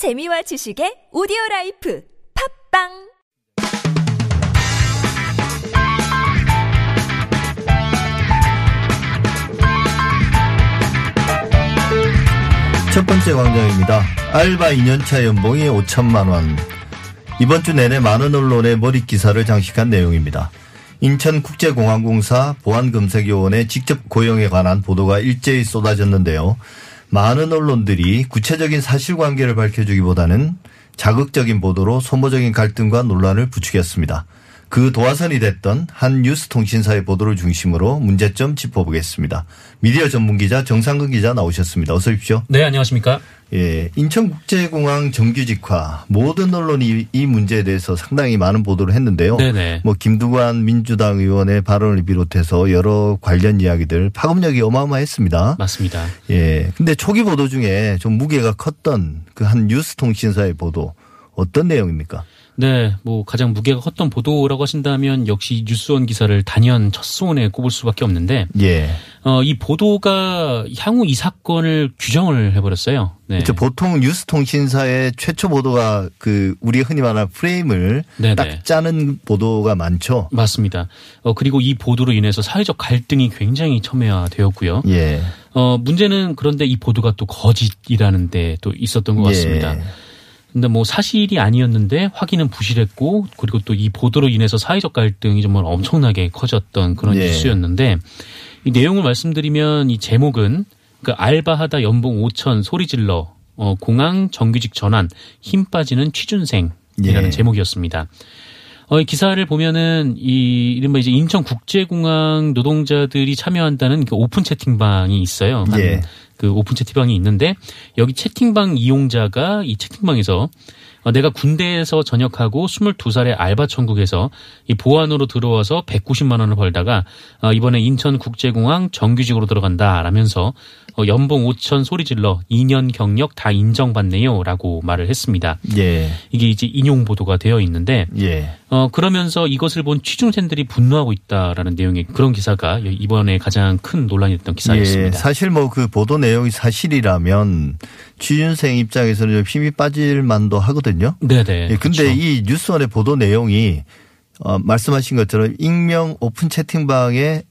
재미와 지식의 오디오 라이프 팟빵 첫 번째 광장입니다. 알바 2년차 연봉이 5천만 원. 이번 주 내내 많은 언론의 머릿 기사를 장식한 내용입니다. 인천국제공항공사 보안검색요원의 직접 고용에 관한 보도가 일제히 쏟아졌는데요. 많은 언론들이 구체적인 사실관계를 밝혀주기보다는 자극적인 보도로 소모적인 갈등과 논란을 부추겼습니다. 그 도화선이 됐던 한 뉴스통신사의 보도를 중심으로 문제점 짚어보겠습니다. 미디어 전문기자 정상근 기자 나오셨습니다. 어서 오십시오. 네, 안녕하십니까. 예, 인천국제공항 정규직화 모든 언론이 이 문제에 대해서 상당히 많은 보도를 했는데요. 네네. 뭐 김두관 민주당 의원의 발언을 비롯해서 여러 관련 이야기들 파급력이 어마어마했습니다. 맞습니다. 예, 근데 초기 보도 중에 좀 무게가 컸던 그 한 뉴스통신사의 보도 어떤 내용입니까? 네, 뭐 가장 무게가 컸던 보도라고 하신다면 역시 뉴스원 기사를 단연 첫 손에 꼽을 수밖에 없는데 예. 어, 이 보도가 향후 이 사건을 규정을 해버렸어요. 네. 그렇죠. 보통 뉴스통신사의 최초 보도가 그 우리 흔히 말하는 프레임을 네네. 딱 짜는 보도가 많죠. 맞습니다. 어, 그리고 이 보도로 인해서 사회적 갈등이 굉장히 첨예화되었고요. 예. 어, 문제는 그런데 이 보도가 또 거짓이라는 데 또 있었던 것 같습니다. 예. 근데 뭐 사실이 아니었는데 확인은 부실했고 그리고 또 이 보도로 인해서 사회적 갈등이 정말 엄청나게 커졌던 그런 네. 이슈였는데 이 내용을 말씀드리면 이 제목은 그 알바하다 연봉 5천 소리 질러 어 공항 정규직 전환 힘 빠지는 취준생이라는 예. 제목이었습니다. 어, 이 기사를 보면은 이 이른바 이제 인천국제공항 노동자들이 참여한다는 그 오픈 채팅방이 있어요. 한 예. 그 오픈 채팅방이 있는데 여기 채팅방 이용자가 이 채팅방에서 어, 내가 군대에서 전역하고 22살의 알바 천국에서 이 보안으로 들어와서 190만 원을 벌다가 어, 이번에 인천국제공항 정규직으로 들어간다 라면서 어, 연봉 5천 소리 질러 2년 경력 다 인정받네요라고 말을 했습니다. 예. 이게 이제 인용 보도가 되어 있는데 예. 어 그러면서 이것을 본 취중생들이 분노하고 있다라는 내용의 그런 기사가 이번에 가장 큰 논란이 됐던 예. 기사였습니다. 사실 뭐 그 보도 내용이 사실이라면 취준생 입장에서는 좀 힘이 빠질 만도 하거든요. 네네. 예, 근데 그렇죠. 이 뉴스원의 보도 내용이 어, 말씀하신 것처럼 익명 오픈 채팅방의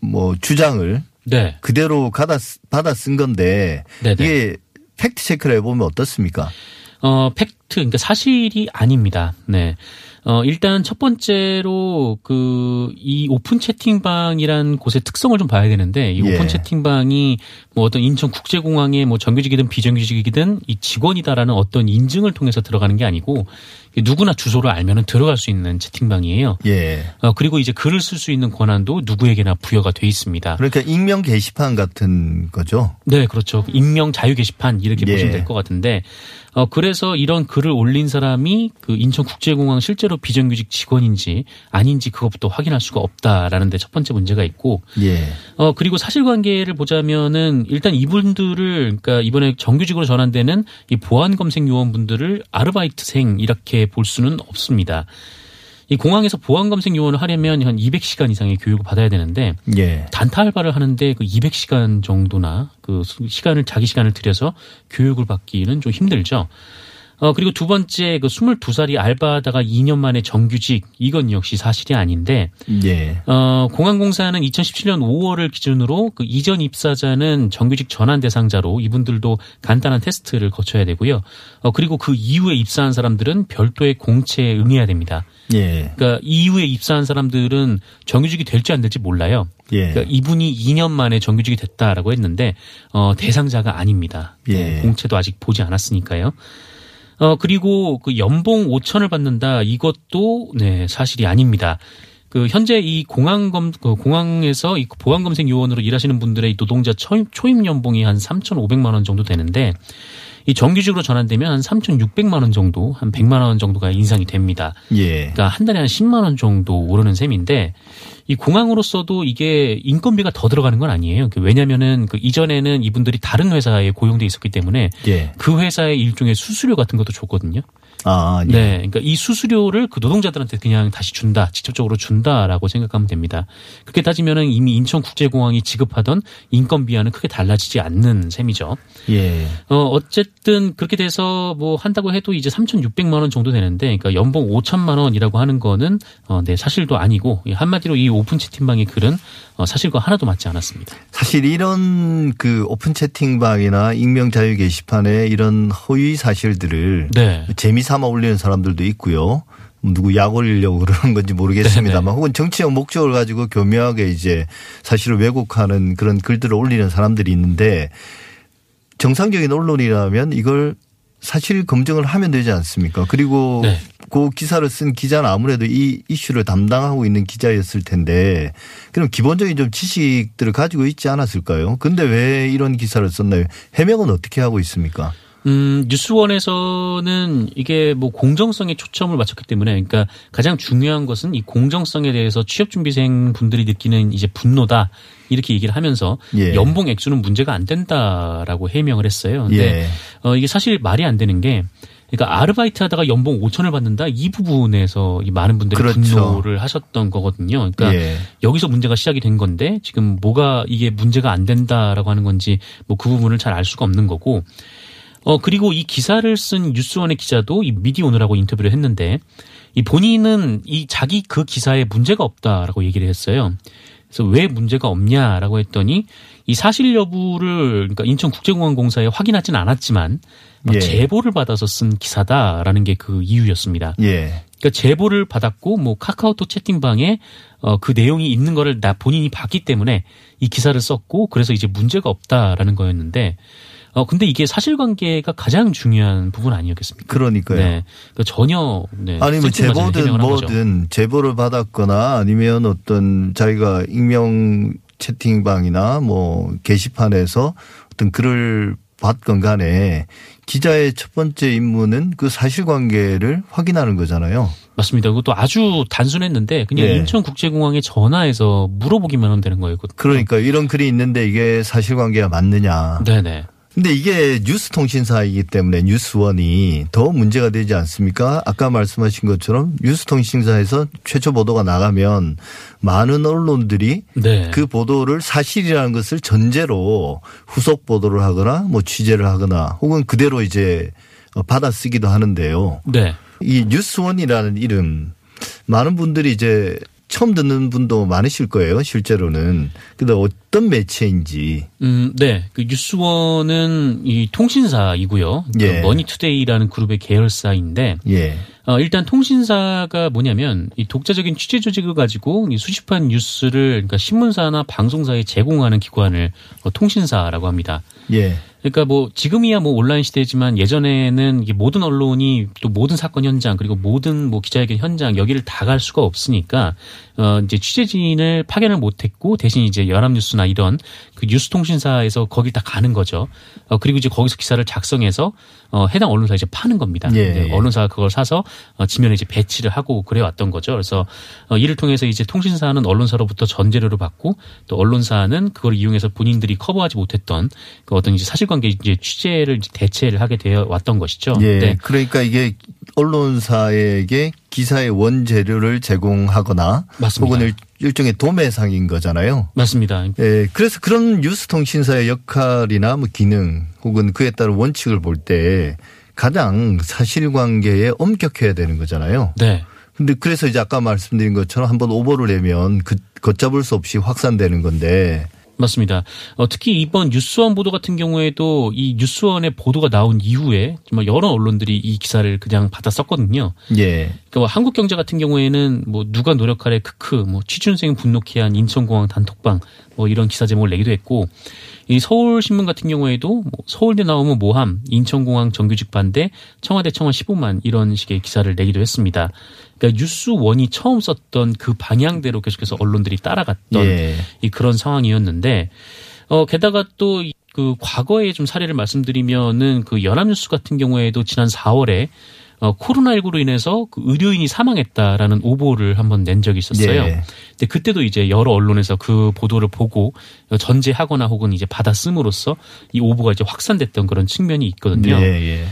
뭐 주장을 네. 그대로 받아, 쓰- 받아 쓴 건데 네네. 이게 팩트 체크를 해보면 어떻습니까? 어, 팩트, 그러니까 사실이 아닙니다. 네. 어, 일단 첫 번째로 그, 이 오픈 채팅방이란 곳의 특성을 좀 봐야 되는데, 이 예. 오픈 채팅방이 뭐 어떤 인천 국제공항의 뭐 정규직이든 비정규직이든 이 직원이다라는 어떤 인증을 통해서 들어가는 게 아니고, 누구나 주소를 알면은 들어갈 수 있는 채팅방이에요. 예. 어, 그리고 이제 글을 쓸 수 있는 권한도 누구에게나 부여가 돼 있습니다. 그러니까 익명 게시판 같은 거죠. 네, 그렇죠. 익명 자유 게시판 이렇게 예. 보시면 될 것 같은데, 어 그래서 이런 글을 올린 사람이 그 인천 국제공항 실제로 비정규직 직원인지 아닌지 그것부터 확인할 수가 없다라는 데 첫 번째 문제가 있고, 예. 어 그리고 사실관계를 보자면은 일단 이분들을 그러니까 이번에 정규직으로 전환되는 이 보안 검색 요원분들을 아르바이트생 이렇게 볼 수는 없습니다. 이 공항에서 보안 검색 요원을 하려면 한 200시간 이상의 교육을 받아야 되는데 예. 단타 알바를 하는데 그 200시간 정도나 그 시간을 자기 시간을 들여서 교육을 받기는 좀 힘들죠. 어 그리고 두 번째 그 22살이 알바하다가 2년 만에 정규직 이건 역시 사실이 아닌데 예. 어 공항공사는 2017년 5월을 기준으로 그 이전 입사자는 정규직 전환 대상자로 이분들도 간단한 테스트를 거쳐야 되고요. 어 그리고 그 이후에 입사한 사람들은 별도의 공채에 응해야 됩니다. 예. 그러니까 이후에 입사한 사람들은 정규직이 될지 안 될지 몰라요. 예. 그러니까 이분이 2년 만에 정규직이 됐다라고 했는데 어, 대상자가 아닙니다. 네, 예. 공채도 아직 보지 않았으니까요. 어 그리고 그 연봉 5천을 받는다 이것도 네 사실이 아닙니다. 그 현재 이 공항 검그 공항에서 이 보안 검색 요원으로 일하시는 분들의 이 노동자 초임, 초임 연봉이 한 3,500만 원 정도 되는데 이 정규직으로 전환되면 한 3,600만 원 정도, 한 100만 원 정도가 인상이 됩니다. 예. 그러니까 한 달에 한 10만 원 정도 오르는 셈인데 이 공항으로서도 이게 인건비가 더 들어가는 건 아니에요. 그 왜냐면은 그 이전에는 이분들이 다른 회사에 고용돼 있었기 때문에 예. 그 회사의 일종의 수수료 같은 것도 줬거든요. 아, 예. 네. 그러니까 이 수수료를 그 노동자들한테 그냥 다시 준다. 직접적으로 준다라고 생각하면 됩니다. 그렇게 따지면은 이미 인천국제공항이 지급하던 인건비와는 크게 달라지지 않는 셈이죠. 예. 어, 어쨌든 그렇게 돼서 뭐 한다고 해도 이제 3,600만 원 정도 되는데 그러니까 연봉 5천만 원이라고 하는 거는 어, 네, 사실도 아니고 이 한마디로 이 오픈 채팅방의 글은 어, 사실과 하나도 맞지 않았습니다. 사실 이런 그 오픈 채팅방이나 익명 자유 게시판에 이런 허위 사실들을 네. 재미 삼아 올리는 사람들도 있고요. 누구 약 올리려고 그러는 건지 모르겠습니다만 네네. 혹은 정치적 목적을 가지고 교묘하게 이제 사실을 왜곡하는 그런 글들을 올리는 사람들이 있는데 정상적인 언론이라면 이걸 사실 검증을 하면 되지 않습니까? 그리고 네. 그 기사를 쓴 기자는 아무래도 이 이슈를 담당하고 있는 기자였을 텐데 그럼 기본적인 좀 지식들을 가지고 있지 않았을까요? 근데 왜 이런 기사를 썼나요? 해명은 어떻게 하고 있습니까? 음, 뉴스원에서는 이게 뭐 공정성에 초점을 맞췄기 때문에 그러니까 가장 중요한 것은 이 공정성에 대해서 취업준비생 분들이 느끼는 이제 분노다. 이렇게 얘기를 하면서 예. 연봉 액수는 문제가 안 된다라고 해명을 했어요. 근데 예. 어, 이게 사실 말이 안 되는 게 그러니까 아르바이트 하다가 연봉 5천을 받는다 이 부분에서 이 많은 분들이 그렇죠. 분노를 하셨던 거거든요. 그러니까 예. 여기서 문제가 시작이 된 건데 지금 뭐가 이게 문제가 안 된다라고 하는 건지 뭐 그 부분을 잘 알 수가 없는 거고 어 그리고 이 기사를 쓴 뉴스원의 기자도 이 미디오너라고 인터뷰를 했는데 이 본인은 이 자기 그 기사에 문제가 없다라고 얘기를 했어요. 그래서 왜 문제가 없냐라고 했더니 이 사실 여부를 그러니까 인천국제공항공사에 확인하진 않았지만 예. 제보를 받아서 쓴 기사다라는 게 그 이유였습니다. 예. 그러니까 제보를 받았고 뭐 카카오톡 채팅방에 어, 그 내용이 있는 거를 나 본인이 봤기 때문에 이 기사를 썼고 그래서 이제 문제가 없다라는 거였는데 어 근데 이게 사실관계가 가장 중요한 부분 아니었겠습니까? 그러니까요. 네, 그러니까 전혀 네, 아니 뭐 쓸데없는 제보든. 뭐든 제보를 받았거나 아니면 어떤 자기가 익명 채팅방이나 뭐 게시판에서 어떤 글을 받건 간에 기자의 첫 번째 임무는 그 사실관계를 확인하는 거잖아요. 맞습니다. 그것도 아주 단순했는데 그냥 예. 인천국제공항에 전화해서 물어보기만 하면 되는 거예요. 그러니까 이런 글이 있는데 이게 사실관계가 맞느냐. 네네. 근데 이게 뉴스 통신사이기 때문에 뉴스원이 더 문제가 되지 않습니까? 아까 말씀하신 것처럼 뉴스 통신사에서 최초 보도가 나가면 많은 언론들이 네. 그 보도를 사실이라는 것을 전제로 후속 보도를 하거나 뭐 취재를 하거나 혹은 그대로 이제 받아 쓰기도 하는데요. 네. 이 뉴스원이라는 이름 많은 분들이 이제 처음 듣는 분도 많으실 거예요. 실제로는. 근데 어떤 매체인지. 음, 네. 그 뉴스원은 이 통신사이고요. 그 예. 머니투데이라는 그룹의 계열사인데 예. 어, 일단 통신사가 뭐냐면 이 독자적인 취재 조직을 가지고 이 수집한 뉴스를 그러니까 신문사나 방송사에 제공하는 기관을 어, 통신사라고 합니다. 예. 그러니까 뭐 지금이야 뭐 온라인 시대지만 예전에는 모든 언론이 또 모든 사건 현장 그리고 모든 뭐 기자회견 현장 여기를 다 갈 수가 없으니까 어 이제 취재진을 파견을 못했고 대신 이제 연합뉴스나 이런 그 뉴스 통신사에서 거길 다 가는 거죠. 어 그리고 이제 거기서 기사를 작성해서 어 해당 언론사에 이제 파는 겁니다. 예. 네, 언론사가 그걸 사서 어 지면에 이제 배치를 하고 그래 왔던 거죠. 그래서 어 이를 통해서 이제 통신사는 언론사로부터 전재료를 받고 또 언론사는 그걸 이용해서 본인들이 커버하지 못했던 그 어떤 이제 사실관 계 이제 취재를 대체를 하게 되어 왔던 것이죠. 예. 네. 그러니까 이게 언론사에게 기사의 원재료를 제공하거나 맞습니다. 혹은 일, 일종의 도매상인 거잖아요. 맞습니다. 예. 그래서 그런 뉴스 통신사의 역할이나 뭐 기능 혹은 그에 따른 원칙을 볼 때 가장 사실관계에 엄격해야 되는 거잖아요. 네. 근데 그래서 이제 아까 말씀드린 것처럼 한번 오보를 내면 그 걷잡을 수 없이 확산되는 건데 맞습니다. 어, 특히 이번 뉴스원 보도 같은 경우에도 이 뉴스원의 보도가 나온 이후에 정말 여러 언론들이 이 기사를 그냥 받아 썼거든요. 예. 그러니까 뭐 한국경제 같은 경우에는 뭐 누가 노력하래 크크, 뭐 취준생 분노케 한 인천공항 단톡방 뭐 이런 기사 제목을 내기도 했고 이 서울신문 같은 경우에도 뭐 서울대 나오면 모함, 인천공항 정규직 반대, 청와대 청원 15만 이런 식의 기사를 내기도 했습니다. 그러니까 뉴스원이 처음 썼던 그 방향대로 계속해서 언론들이 따라갔던 예. 이 그런 상황이었는데 어 게다가 또 그 과거의 좀 사례를 말씀드리면은 그 연합뉴스 같은 경우에도 지난 4월에 어, 코로나19로 인해서 그 의료인이 사망했다라는 오보를 한번 낸 적이 있었어요. 예. 근데 그때도 이제 여러 언론에서 그 보도를 보고 전제하거나 혹은 이제 받아 씀으로써 이 오보가 이제 확산됐던 그런 측면이 있거든요. 예, 예.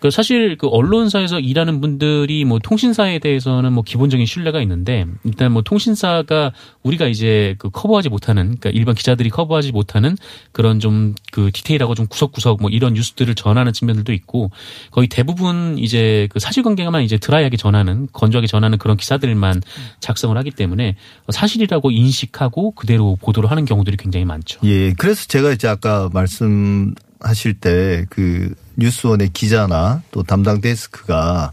그 사실 그 언론사에서 일하는 분들이 뭐 통신사에 대해서는 뭐 기본적인 신뢰가 있는데 일단 뭐 통신사가 우리가 이제 그 커버하지 못하는 그러니까 일반 기자들이 커버하지 못하는 그런 좀 그 디테일하고 좀 구석구석 뭐 이런 뉴스들을 전하는 측면들도 있고 거의 대부분 이제 그 사실관계만 이제 드라이하게 전하는 건조하게 전하는 그런 기사들만 작성을 하기 때문에 사실이라고 인식하고 그대로 보도를 하는 경우들이 굉장히 많죠. 예. 그래서 제가 이제 아까 말씀 하실 때 그 뉴스원의 기자나 또 담당 데스크가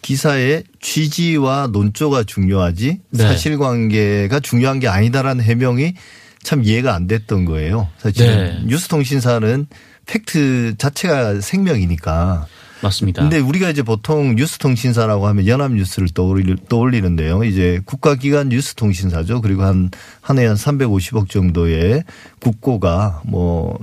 기사의 취지와 논조가 중요하지 네. 사실관계가 중요한 게 아니다라는 해명이 참 이해가 안 됐던 거예요. 사실 네. 은 뉴스통신사는 팩트 자체가 생명이니까. 맞습니다. 근데 우리가 이제 보통 뉴스통신사라고 하면 연합뉴스를 떠올리, 떠올리는데요. 이제 국가기관 뉴스통신사죠. 그리고 한, 한해한 350억 정도의 국고가 뭐,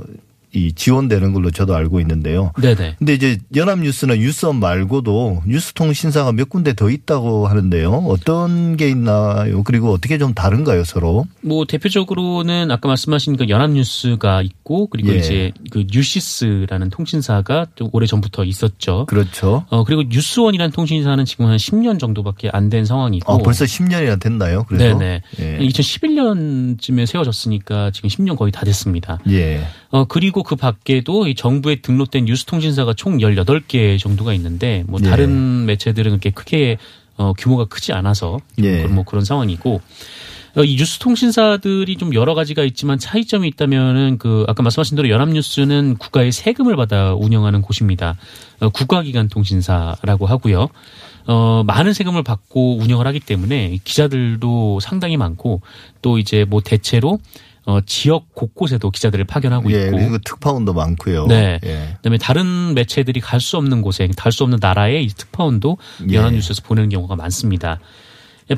이 지원되는 걸로 저도 알고 있는데요. 네네. 근데 이제 연합뉴스나 뉴스원 말고도 뉴스통신사가 몇 군데 더 있다고 하는데요. 어떤 게 있나요? 그리고 어떻게 좀 다른가요, 서로? 뭐 대표적으로는 아까 말씀하신 그 연합뉴스가 있고 그리고 예. 이제 그 뉴시스라는 통신사가 좀 오래 전부터 있었죠. 그렇죠. 어 그리고 뉴스원이라는 통신사는 지금 한 10년 정도밖에 안 된 상황이고. 아, 벌써 10년이나 됐나요? 그래서. 네네. 예. 2011년쯤에 세워졌으니까 지금 10년 거의 다 됐습니다. 예. 어 그리고 그 밖에도 이 정부에 등록된 뉴스 통신사가 총 18개 정도가 있는데 뭐 예. 다른 매체들은 그렇게 크게 어 규모가 크지 않아서 좀 예. 그런 뭐 그런 상황이고 어, 이 뉴스 통신사들이 좀 여러 가지가 있지만 차이점이 있다면은 그 아까 말씀하신 대로 연합뉴스는 국가의 세금을 받아 운영하는 곳입니다. 어, 국가기관 통신사라고 하고요. 어, 많은 세금을 받고 운영을 하기 때문에 기자들도 상당히 많고 또 이제 뭐 대체로 어, 지역 곳곳에도 기자들을 파견하고 예. 있고 그리고 특파원도 많고요. 네. 예. 그다음에 다른 매체들이 갈 수 없는 곳에 갈 수 없는 나라에 이 특파원도 예. 연합뉴스에서 보내는 경우가 많습니다.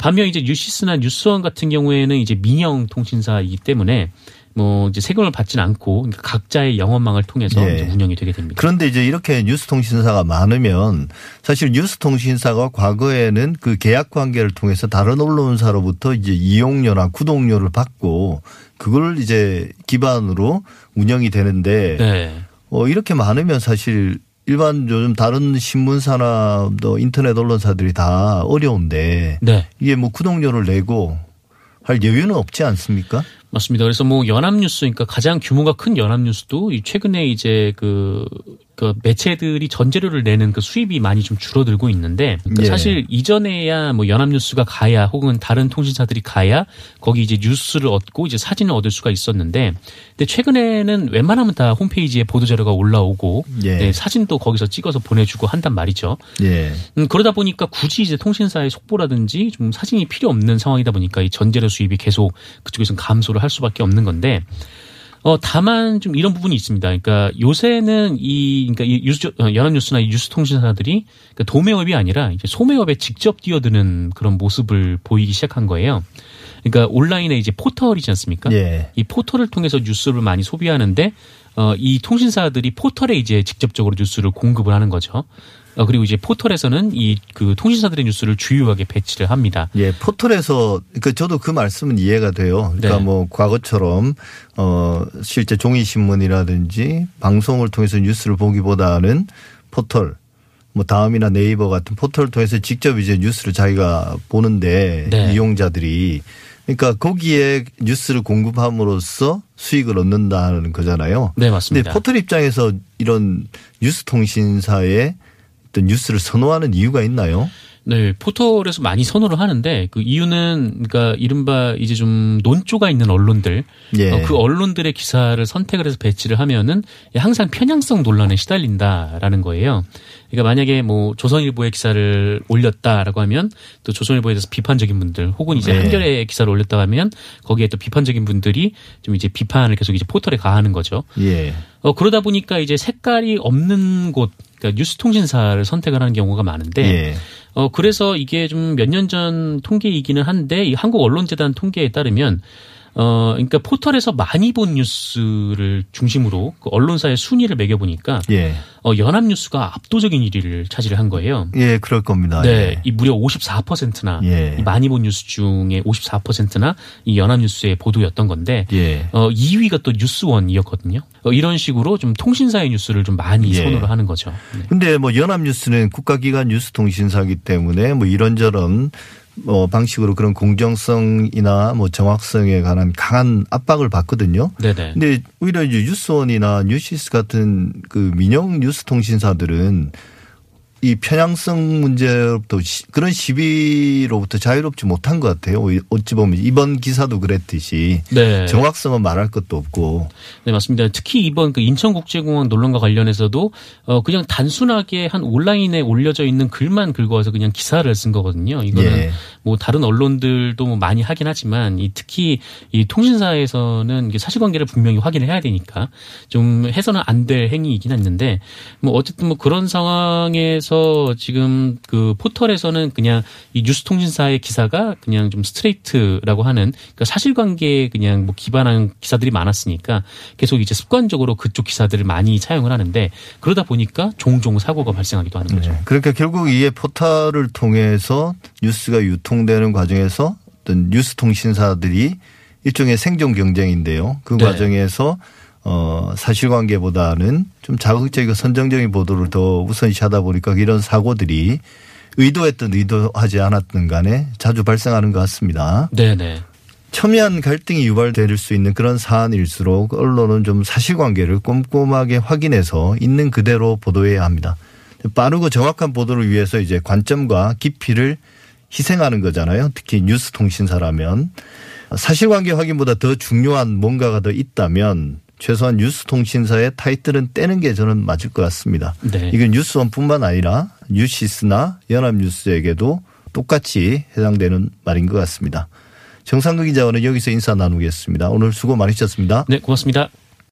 반면 이제 뉴시스나 뉴스원 같은 경우에는 이제 민영 통신사이기 때문에 뭐 이제 세금을 받지는 않고 그러니까 각자의 영업망을 통해서 예. 이제 운영이 되게 됩니다. 그런데 이제 이렇게 뉴스통신사가 많으면 사실 뉴스통신사가 과거에는 그 계약 관계를 통해서 다른 언론사로부터 이제 이용료나 구독료를 받고 그걸 이제 기반으로 운영이 되는데 네. 어 이렇게 많으면 사실 일반 요즘 다른 신문사나 또 인터넷 언론사들이 다 어려운데 네. 이게 뭐 구독료를 내고 할 여유는 없지 않습니까? 맞습니다. 그래서 뭐 연합뉴스, 그러니까 가장 규모가 큰 연합뉴스도 이 최근에 이제 그, 그 매체들이 전재료를 내는 그 수입이 많이 좀 줄어들고 있는데 그러니까 예. 사실 이전에야 뭐 연합뉴스가 가야 혹은 다른 통신사들이 가야 거기 이제 뉴스를 얻고 이제 사진을 얻을 수가 있었는데 근데 최근에는 웬만하면 다 홈페이지에 보도 자료가 올라오고 예. 네, 사진도 거기서 찍어서 보내주고 한단 말이죠. 예. 음, 그러다 보니까 굳이 이제 통신사의 속보라든지 좀 사진이 필요 없는 상황이다 보니까 이 전재료 수입이 계속 그쪽에서는 감소를 할 수밖에 없는 건데 어, 다만 좀 이런 부분이 있습니다. 그러니까 요새는 이, 그러니까 이 뉴스, 어, 연합뉴스나 이 뉴스 통신사들이 그러니까 도매업이 아니라 이제 소매업에 직접 뛰어드는 그런 모습을 보이기 시작한 거예요. 그러니까 온라인에 이제 포털이지 않습니까? 예. 이 포털을 통해서 뉴스를 많이 소비하는데 어, 이 통신사들이 포털에 이제 직접적으로 뉴스를 공급을 하는 거죠. 어, 그리고 이제 포털에서는 이 그 통신사들의 뉴스를 주요하게 배치를 합니다. 예, 포털에서 그 저도 그 말씀은 이해가 돼요. 그러니까 네. 뭐 과거처럼 어 실제 종이 신문이라든지 방송을 통해서 뉴스를 보기보다는 포털 뭐 다음이나 네이버 같은 포털을 통해서 직접 이제 뉴스를 자기가 보는데 네. 이용자들이 그러니까 거기에 뉴스를 공급함으로써 수익을 얻는다는 거잖아요. 네, 맞습니다. 근데 포털 입장에서 이런 뉴스 통신사의 20대 뉴스를 선호하는 이유가 있나요? 네, 포털에서 많이 선호를 하는데 그 이유는 그러니까 이른바 이제 좀 논조가 있는 언론들 예. 어, 그 언론들의 기사를 선택을 해서 배치를 하면은 항상 편향성 논란에 시달린다라는 거예요. 그러니까 만약에 뭐 조선일보의 기사를 올렸다라고 하면 또 조선일보에 대해서 비판적인 분들 혹은 이제 네. 한겨레 기사를 올렸다 하면 거기에 또 비판적인 분들이 좀 이제 비판을 계속 이제 포털에 가하는 거죠. 예. 어, 그러다 보니까 이제 색깔이 없는 곳, 그러니까 뉴스 통신사를 선택을 하는 경우가 많은데, 예. 어, 그래서 이게 좀 몇 년 전 통계이기는 한데, 이 한국 언론재단 통계에 따르면, 어, 그러니까 포털에서 많이 본 뉴스를 중심으로 그 언론사의 순위를 매겨보니까 예. 어, 연합뉴스가 압도적인 1위를 차지를 한 거예요. 예, 그럴 겁니다. 네, 예. 이 무려 54%나 예. 이 많이 본 뉴스 중에 54%나 이 연합뉴스의 보도였던 건데 예. 어, 2위가 또 뉴스1이었거든요. 어, 이런 식으로 좀 통신사의 뉴스를 좀 많이 예. 선호를 하는 거죠. 네. 근데 뭐 연합뉴스는 국가기관 뉴스통신사기 때문에 뭐 이런저런 뭐 방식으로 그런 공정성이나 뭐 정확성에 관한 강한 압박을 받거든요. 네네. 근데 오히려 이제 뉴스1이나 뉴시스 같은 그 민영 뉴스 통신사들은 이 편향성 문제로부터 시- 그런 시비로부터 자유롭지 못한 것 같아요. 어찌 보면 이번 기사도 그랬듯이 네. 정확성은 말할 것도 없고 네, 맞습니다. 특히 이번 그 인천국제공항 논란과 관련해서도 어 그냥 단순하게 한 온라인에 올려져 있는 글만 긁어서 그냥 기사를 쓴 거거든요. 이거는 예. 뭐 다른 언론들도 뭐 많이 하긴 하지만 이 특히 이 통신사에서는 사실관계를 분명히 확인을 해야 되니까 좀 해서는 안 될 행위이긴 했는데 뭐 어쨌든 뭐 그런 상황에서 지금 그 포털에서는 그냥 이 뉴스 통신사의 기사가 그냥 좀 스트레이트라고 하는 그러니까 사실관계에 그냥 뭐 기반한 기사들이 많았으니까 계속 이제 습관적으로 그쪽 기사들을 많이 차용을 하는데 그러다 보니까 종종 사고가 발생하기도 하는 거죠. 네. 그러니까 결국 이에 포털을 통해서 뉴스가 유통되는 과정에서 어떤 뉴스 통신사들이 일종의 생존 경쟁인데요. 그 네. 과정에서 어 사실관계보다는 좀 자극적이고 선정적인 보도를 더 우선시하다 보니까 이런 사고들이 의도했든 의도하지 않았든 간에 자주 발생하는 것 같습니다. 네네. 첨예한 갈등이 유발될 수 있는 그런 사안일수록 언론은 좀 사실관계를 꼼꼼하게 확인해서 있는 그대로 보도해야 합니다. 빠르고 정확한 보도를 위해서 이제 관점과 깊이를 희생하는 거잖아요. 특히 뉴스 통신사라면 사실관계 확인보다 더 중요한 뭔가가 더 있다면 최소한 뉴스 통신사의 타이틀은 떼는 게 저는 맞을 것 같습니다. 네. 이건 뉴스원뿐만 아니라 뉴시스나 연합뉴스에게도 똑같이 해당되는 말인 것 같습니다. 정상극 기자와는 여기서 인사 나누겠습니다. 오늘 수고 많으셨습니다. 네, 고맙습니다.